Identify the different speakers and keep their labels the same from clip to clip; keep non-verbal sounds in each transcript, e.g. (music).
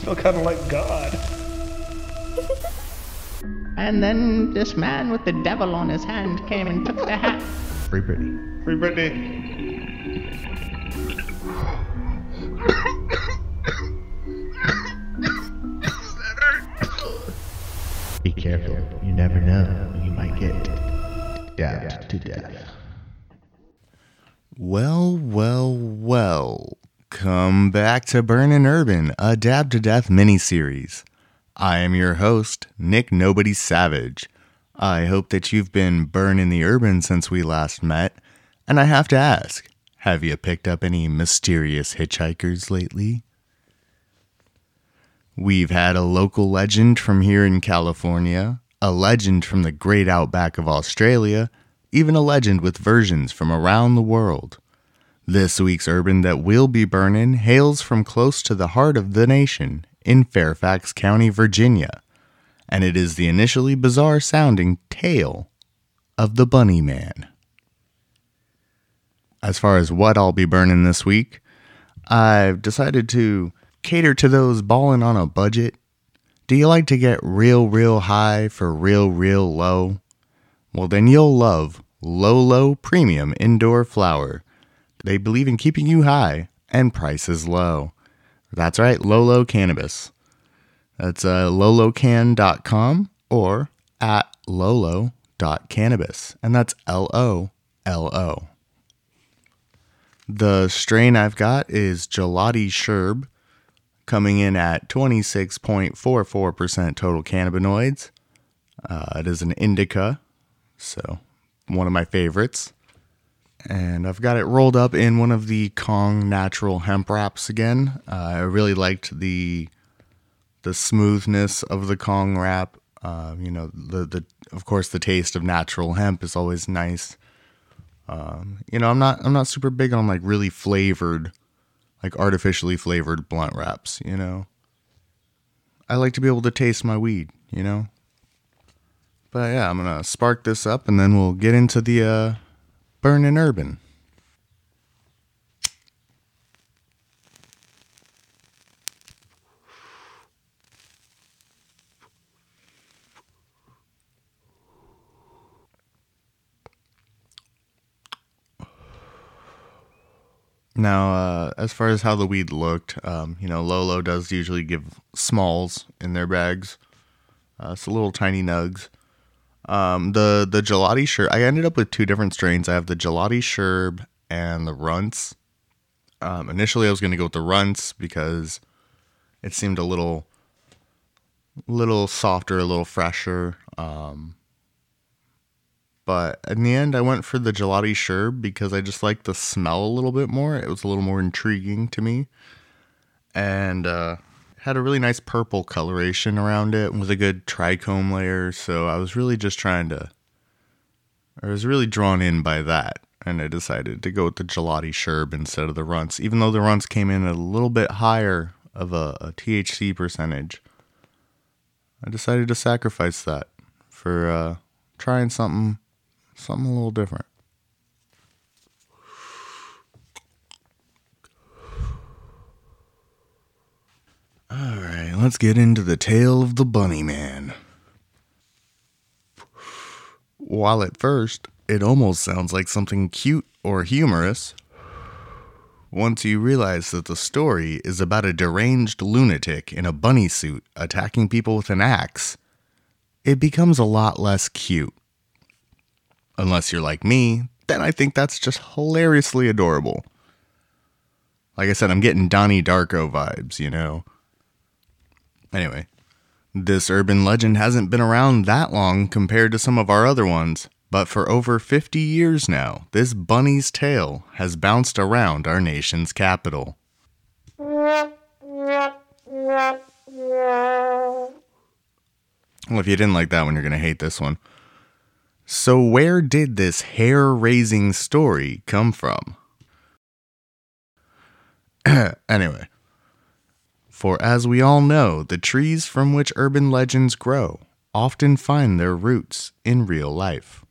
Speaker 1: feel kind of like God.
Speaker 2: And then this man with the devil on his hand came and took the hat.
Speaker 3: Free Britney.
Speaker 1: Free Britney.
Speaker 3: Be careful. You never know. You might get dabbed to death.
Speaker 4: Well, well, well. Back to Burnin' Urban, a Dab to Death miniseries. I am your host, Nick Nobody Savage. I hope that you've been burning the urban since we last met, and I have to ask have you picked up any mysterious hitchhikers lately? We've had a local legend from here in California, a legend from the great outback of Australia, even a legend with versions from around the world. This week's urban that will be burning hails from close to the heart of the nation in Fairfax County, Virginia, and it is the initially bizarre sounding tale of the Bunny Man. As far as what I'll be burning this week, I've decided to cater to those balling on a budget. Do you like to get real, real high for real, real low? Well, then you'll love Lolo Premium Indoor Flower. They believe in keeping you high and prices low. That's right, Lolo Cannabis. That's uh, lolocan.com or at lolo.cannabis. And that's L O L O. The strain I've got is Gelatti Sherb, coming in at 26.44% total cannabinoids. Uh, it is an indica, so one of my favorites. And I've got it rolled up in one of the Kong natural hemp wraps again. Uh, I really liked the the smoothness of the Kong wrap. Uh, you know, the the of course the taste of natural hemp is always nice. Um, you know, I'm not I'm not super big on like really flavored, like artificially flavored blunt wraps. You know, I like to be able to taste my weed. You know, but yeah, I'm gonna spark this up and then we'll get into the uh, burning urban. Now, uh, as far as how the weed looked, um, you know, Lolo does usually give smalls in their bags. Uh, a little tiny nugs. Um, the the gelatti sherb. I ended up with two different strains. I have the gelatti sherb and the runts. Um, initially, I was going to go with the runts because it seemed a little, little softer, a little fresher. Um, but in the end, I went for the gelatti sherb because I just liked the smell a little bit more. It was a little more intriguing to me, and uh, had a really nice purple coloration around it with a good trichome layer. So I was really just trying to, I was really drawn in by that. And I decided to go with the gelatti sherb instead of the runts, even though the runts came in a little bit higher of a, a THC percentage. I decided to sacrifice that for uh, trying something, something a little different. All right, let's get into the tale of the Bunny Man. While at first it almost sounds like something cute or humorous, once you realize that the story is about a deranged lunatic in a bunny suit attacking people with an axe, it becomes a lot less cute. Unless you're like me, then I think that's just hilariously adorable. Like I said, I'm getting Donnie Darko vibes, you know? Anyway, this urban legend hasn't been around that long compared to some of our other ones, but for over 50 years now, this bunny's tale has bounced around our nation's capital. Well, if you didn't like that one, you're going to hate this one. So, where did this hair raising story come from? (clears throat) anyway, for as we all know, the trees from which urban legends grow often find their roots in real life.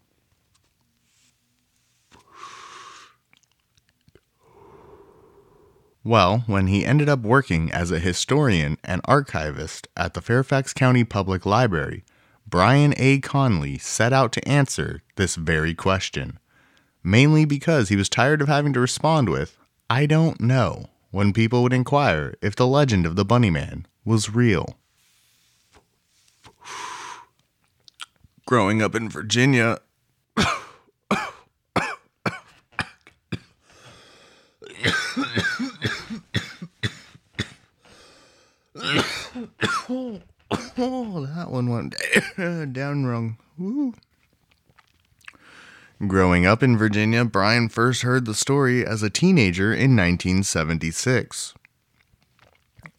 Speaker 4: Well, when he ended up working as a historian and archivist at the Fairfax County Public Library, Brian A. Conley set out to answer this very question, mainly because he was tired of having to respond with, I don't know, when people would inquire if the legend of the Bunny Man was real. Growing up in Virginia, oh, that one went down wrong. Woo. Growing up in Virginia, Brian first heard the story as a teenager in 1976.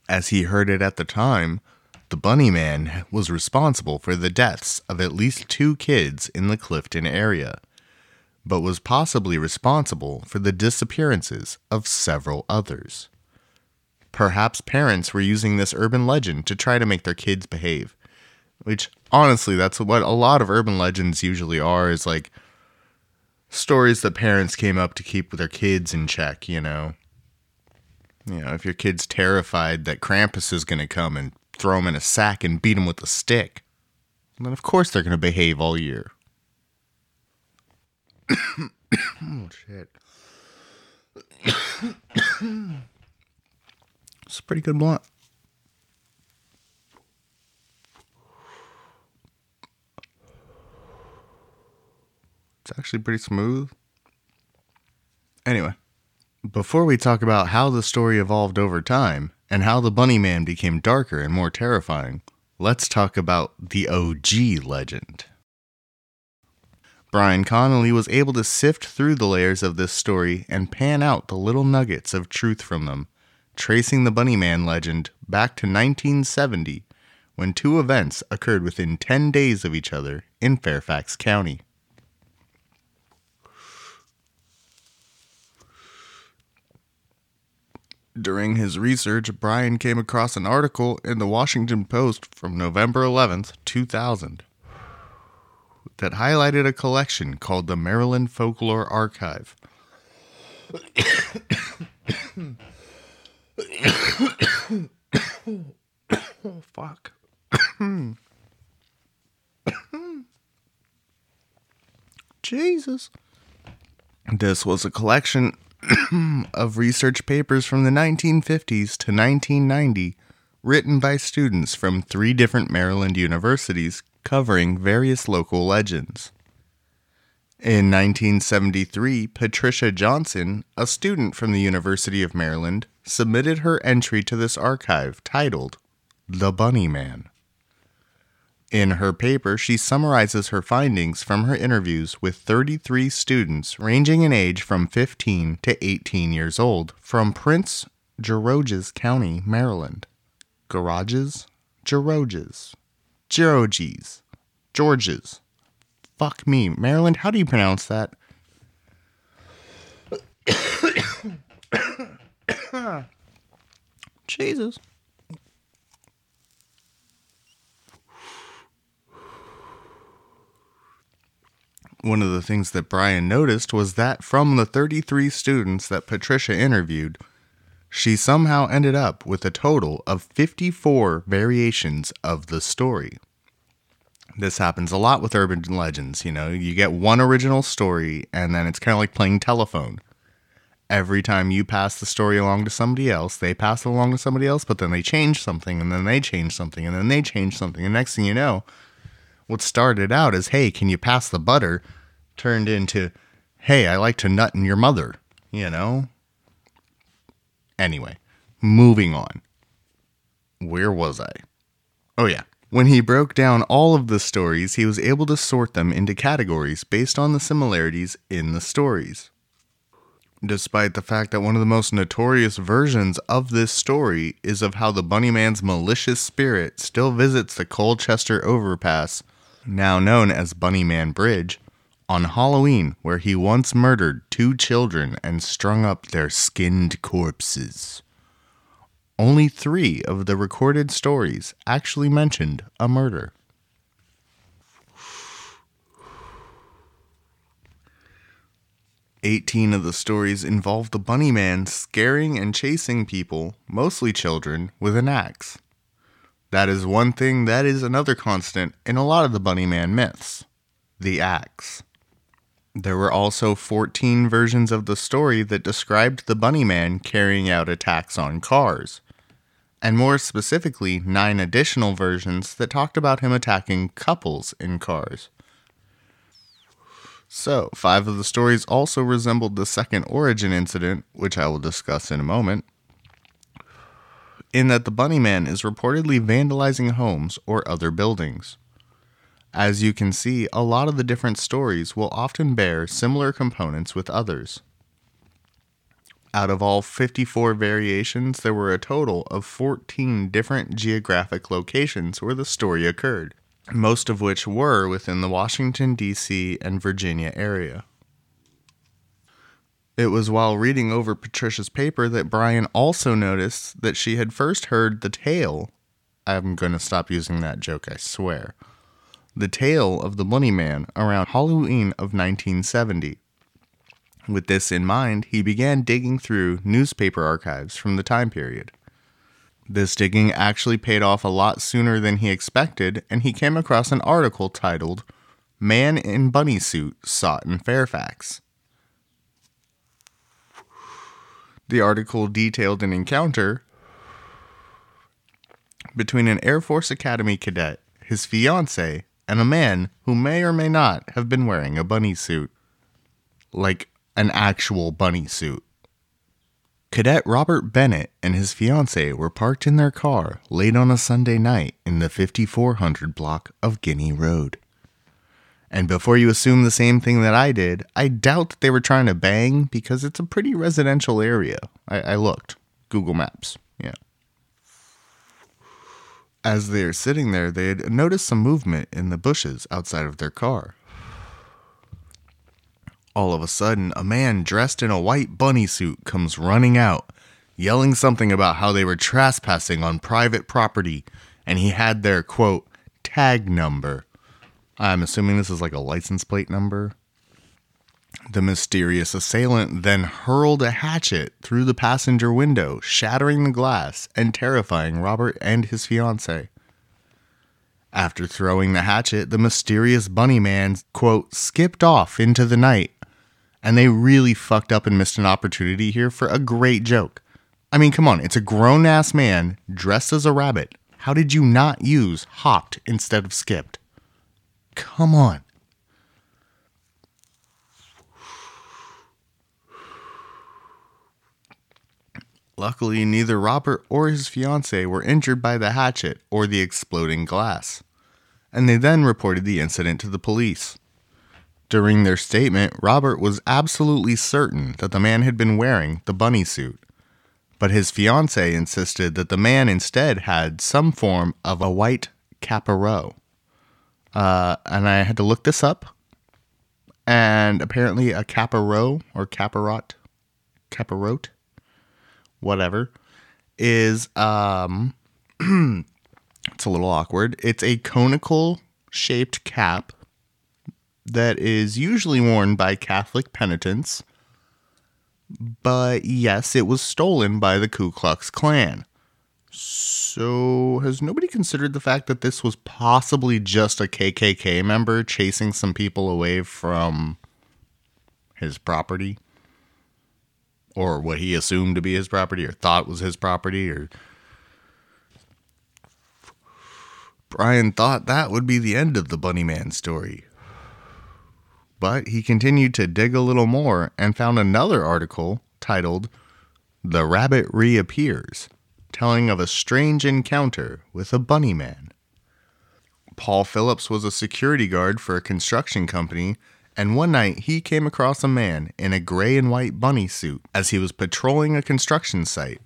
Speaker 4: As he heard it at the time, the Bunny Man was responsible for the deaths of at least two kids in the Clifton area, but was possibly responsible for the disappearances of several others. Perhaps parents were using this urban legend to try to make their kids behave. Which, honestly, that's what a lot of urban legends usually are is like stories that parents came up to keep their kids in check, you know. You know, if your kid's terrified that Krampus is going to come and throw him in a sack and beat him with a stick, then of course they're going to behave all year. oh, shit. (coughs) It's a pretty good blunt. It's actually pretty smooth. Anyway, before we talk about how the story evolved over time and how the Bunny Man became darker and more terrifying, let's talk about the OG legend. Brian Connolly was able to sift through the layers of this story and pan out the little nuggets of truth from them tracing the Bunny Man legend back to 1970 when two events occurred within 10 days of each other in Fairfax County. During his research, Brian came across an article in the Washington Post from November 11th, 2000, that highlighted a collection called the Maryland Folklore Archive. oh, fuck. Jesus. This was a collection (clears throat) of research papers from the 1950s to 1990 written by students from three different Maryland universities covering various local legends. In 1973, Patricia Johnson, a student from the University of Maryland, submitted her entry to this archive titled The Bunny Man. In her paper, she summarizes her findings from her interviews with 33 students ranging in age from 15 to 18 years old from Prince George's County, Maryland. Garages? Georges. Georges. Georges. Fuck me. Maryland, how do you pronounce that? (coughs) (coughs) (coughs) Jesus. One of the things that Brian noticed was that from the 33 students that Patricia interviewed, she somehow ended up with a total of 54 variations of the story. This happens a lot with urban legends. You know, you get one original story, and then it's kind of like playing telephone. Every time you pass the story along to somebody else, they pass it along to somebody else, but then they change something, and then they change something, and then they change something. And next thing you know, what started out as, hey, can you pass the butter, turned into, hey, I like to nut in your mother, you know? Anyway, moving on. Where was I? Oh, yeah. When he broke down all of the stories, he was able to sort them into categories based on the similarities in the stories. Despite the fact that one of the most notorious versions of this story is of how the Bunny Man's malicious spirit still visits the Colchester overpass, now known as Bunnyman Bridge, on Halloween, where he once murdered two children and strung up their skinned corpses. Only three of the recorded stories actually mentioned a murder. 18 of the stories involved the bunny man scaring and chasing people, mostly children, with an axe. That is one thing that is another constant in a lot of the bunny man myths the axe. There were also 14 versions of the story that described the bunny man carrying out attacks on cars, and more specifically, nine additional versions that talked about him attacking couples in cars. So, five of the stories also resembled the second origin incident, which I will discuss in a moment, in that the bunny man is reportedly vandalizing homes or other buildings. As you can see, a lot of the different stories will often bear similar components with others. Out of all 54 variations, there were a total of 14 different geographic locations where the story occurred, most of which were within the Washington, D.C. and Virginia area. It was while reading over Patricia's paper that Brian also noticed that she had first heard the tale. I'm going to stop using that joke, I swear. The tale of the Bunny Man around Halloween of 1970. With this in mind, he began digging through newspaper archives from the time period. This digging actually paid off a lot sooner than he expected, and he came across an article titled Man in Bunny Suit Sought in Fairfax. The article detailed an encounter between an Air Force Academy cadet, his fiancee, and a man who may or may not have been wearing a bunny suit. Like an actual bunny suit. Cadet Robert Bennett and his fiancee were parked in their car late on a Sunday night in the 5400 block of Guinea Road. And before you assume the same thing that I did, I doubt that they were trying to bang because it's a pretty residential area. I, I looked. Google Maps. Yeah. As they are sitting there, they had noticed some movement in the bushes outside of their car. All of a sudden, a man dressed in a white bunny suit comes running out, yelling something about how they were trespassing on private property and he had their quote, tag number. I'm assuming this is like a license plate number. The mysterious assailant then hurled a hatchet through the passenger window, shattering the glass and terrifying Robert and his fiancee. After throwing the hatchet, the mysterious bunny man, quote, skipped off into the night. And they really fucked up and missed an opportunity here for a great joke. I mean, come on, it's a grown ass man dressed as a rabbit. How did you not use hopped instead of skipped? Come on. Luckily, neither Robert or his fiancee were injured by the hatchet or the exploding glass, and they then reported the incident to the police. During their statement, Robert was absolutely certain that the man had been wearing the bunny suit, but his fiancee insisted that the man instead had some form of a white capirote. Uh, and I had to look this up, and apparently a capirote or caparot, caparot whatever, is um (clears throat) it's a little awkward. It's a conical shaped cap that is usually worn by Catholic penitents. But yes, it was stolen by the Ku Klux Klan. So, has nobody considered the fact that this was possibly just a KKK member chasing some people away from his property? or what he assumed to be his property or thought was his property or Brian thought that would be the end of the Bunny Man story. But he continued to dig a little more and found another article titled The Rabbit Reappears, telling of a strange encounter with a bunny man. Paul Phillips was a security guard for a construction company and one night he came across a man in a gray and white bunny suit as he was patrolling a construction site,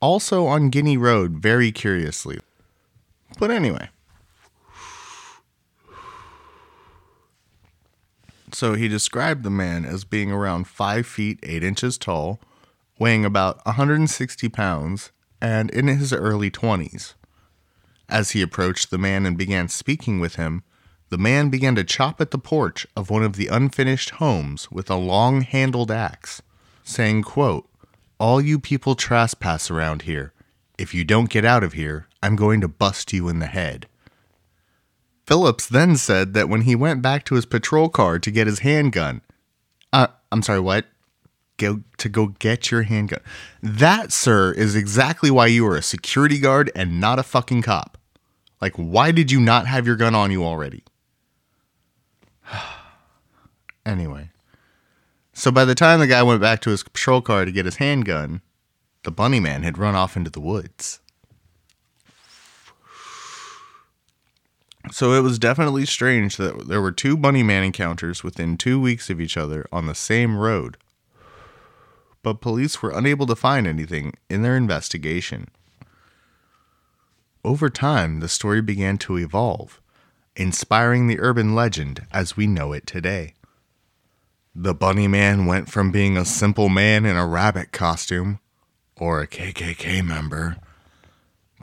Speaker 4: also on Guinea Road, very curiously. But anyway. So he described the man as being around 5 feet 8 inches tall, weighing about 160 pounds, and in his early 20s. As he approached the man and began speaking with him, the man began to chop at the porch of one of the unfinished homes with a long handled axe, saying, quote, All you people trespass around here. If you don't get out of here, I'm going to bust you in the head. Phillips then said that when he went back to his patrol car to get his handgun, uh, I'm sorry, what? Go to go get your handgun. That, sir, is exactly why you are a security guard and not a fucking cop. Like, why did you not have your gun on you already? (sighs) anyway, so by the time the guy went back to his patrol car to get his handgun, the bunny man had run off into the woods. So it was definitely strange that there were two bunny man encounters within two weeks of each other on the same road. But police were unable to find anything in their investigation. Over time, the story began to evolve, inspiring the urban legend as we know it today. The bunny man went from being a simple man in a rabbit costume, or a KKK member,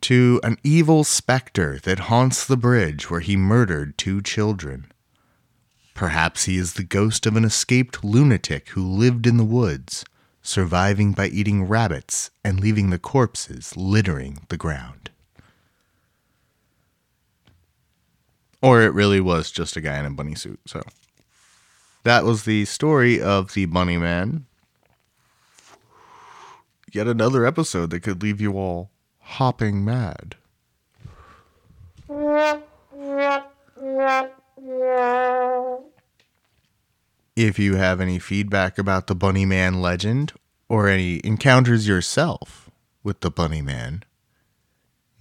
Speaker 4: to an evil specter that haunts the bridge where he murdered two children. Perhaps he is the ghost of an escaped lunatic who lived in the woods, surviving by eating rabbits and leaving the corpses littering the ground. Or it really was just a guy in a bunny suit, so. That was the story of the Bunny Man. Yet another episode that could leave you all hopping mad. (laughs) If you have any feedback about the Bunny Man legend or any encounters yourself with the Bunny Man,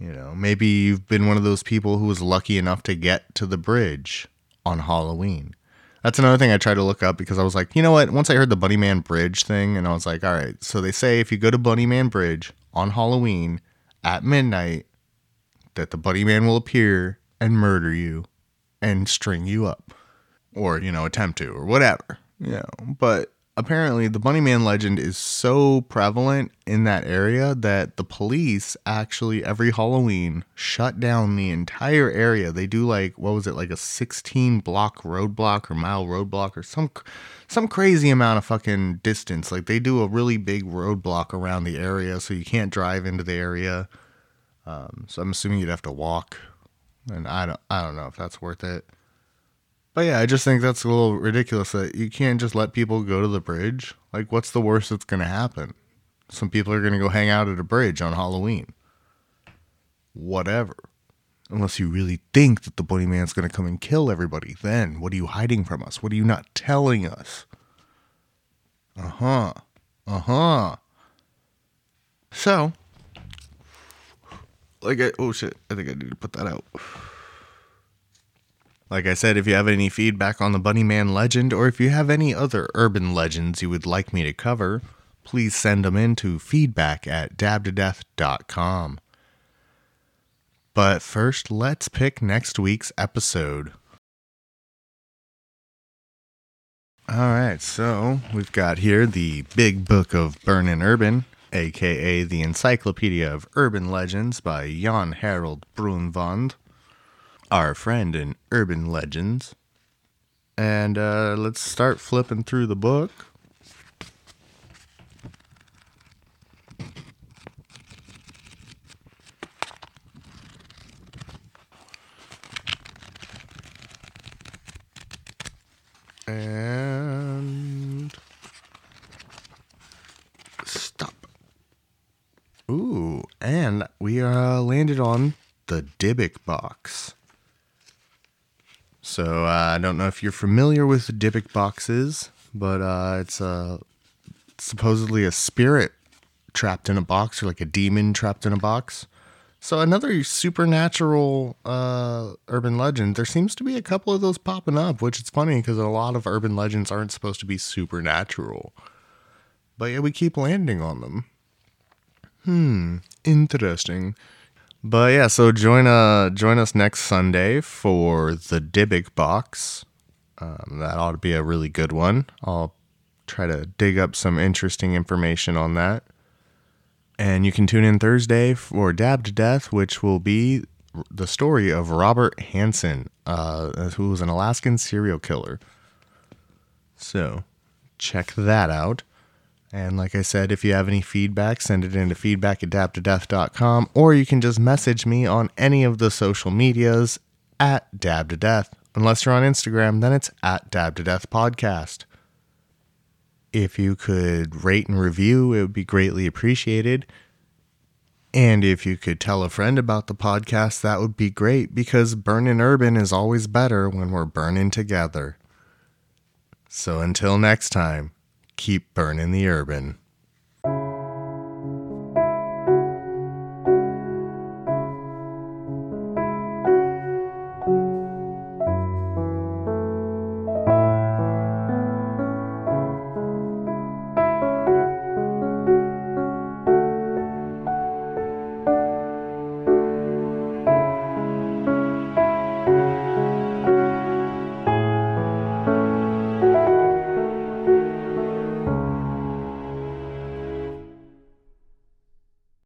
Speaker 4: you know, maybe you've been one of those people who was lucky enough to get to the bridge on Halloween. That's another thing I tried to look up because I was like, you know what? Once I heard the Bunny Man Bridge thing, and I was like, all right, so they say if you go to Bunny Man Bridge on Halloween at midnight, that the Bunny Man will appear and murder you and string you up, or, you know, attempt to, or whatever, you know. But apparently, the Bunny Man legend is so prevalent in that area that the police actually every Halloween shut down the entire area. They do like what was it like a 16 block roadblock or mile roadblock or some some crazy amount of fucking distance. Like they do a really big roadblock around the area so you can't drive into the area. Um, so I'm assuming you'd have to walk, and I don't I don't know if that's worth it. But yeah, I just think that's a little ridiculous that you can't just let people go to the bridge. Like, what's the worst that's going to happen? Some people are going to go hang out at a bridge on Halloween. Whatever. Unless you really think that the Bunny Man's going to come and kill everybody. Then, what are you hiding from us? What are you not telling us? Uh huh. Uh huh. So, like, I, oh shit, I think I need to put that out. Like I said, if you have any feedback on the Bunny Man legend, or if you have any other urban legends you would like me to cover, please send them in to feedback at dabtodeath.com. But first, let's pick next week's episode. All right, so we've got here the Big Book of Burnin' Urban, aka the Encyclopedia of Urban Legends by Jan Harold Brunvand our friend in urban legends. And uh, let's start flipping through the book. And stop. Ooh, and we uh, landed on the Dybbuk box. So uh, I don't know if you're familiar with Dybbuk boxes, but uh, it's a supposedly a spirit trapped in a box or like a demon trapped in a box. So another supernatural uh, urban legend. There seems to be a couple of those popping up, which is funny because a lot of urban legends aren't supposed to be supernatural. But yeah, we keep landing on them. Hmm, interesting. But yeah, so join uh join us next Sunday for the Dybbuk box. Um, that ought to be a really good one. I'll try to dig up some interesting information on that. And you can tune in Thursday for Dab to Death, which will be the story of Robert Hansen, uh, who was an Alaskan serial killer. So check that out. And like I said, if you have any feedback, send it into feedback or you can just message me on any of the social medias at dab to death. Unless you're on Instagram, then it's at dab to death podcast. If you could rate and review, it would be greatly appreciated. And if you could tell a friend about the podcast, that would be great because burning urban is always better when we're burning together. So until next time, keep burning the urban.